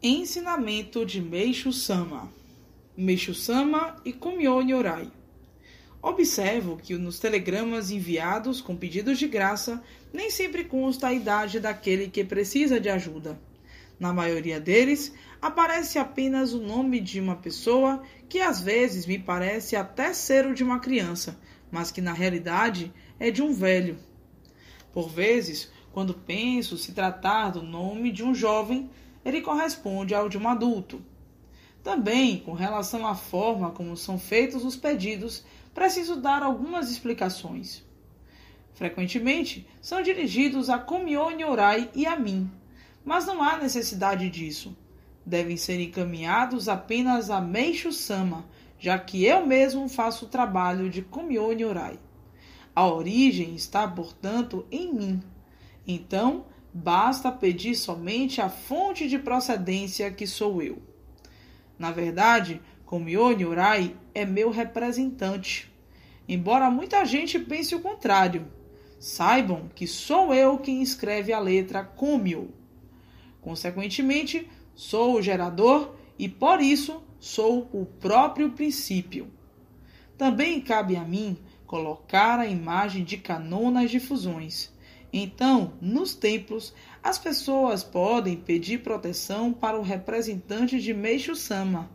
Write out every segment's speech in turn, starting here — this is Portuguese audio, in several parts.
Ensinamento de Meishu Sama Meishu Sama e Kumyo Nyorai Observo que nos telegramas enviados com pedidos de graça nem sempre consta a idade daquele que precisa de ajuda. Na maioria deles, aparece apenas o nome de uma pessoa que às vezes me parece até ser o de uma criança, mas que na realidade é de um velho. Por vezes, quando penso se tratar do nome de um jovem, ele corresponde ao de um adulto. Também, com relação à forma como são feitos os pedidos, preciso dar algumas explicações. Frequentemente, são dirigidos a Komione Orai e a mim, mas não há necessidade disso. Devem ser encaminhados apenas a Meishu Sama, já que eu mesmo faço o trabalho de Komione Orai. A origem está, portanto, em mim. Então, Basta pedir somente a fonte de procedência que sou eu. Na verdade, Komione Urai é meu representante. Embora muita gente pense o contrário, saibam que sou eu quem escreve a letra Komio. Consequentemente, sou o gerador e por isso sou o próprio princípio. Também cabe a mim colocar a imagem de canonas de fusões então, nos templos, as pessoas podem pedir proteção para o representante de Meixo Sama,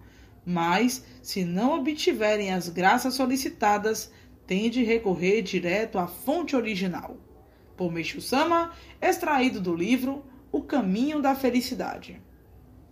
mas, se não obtiverem as graças solicitadas, têm de recorrer direto à fonte original. Por Meixo Sama, extraído do livro O Caminho da Felicidade.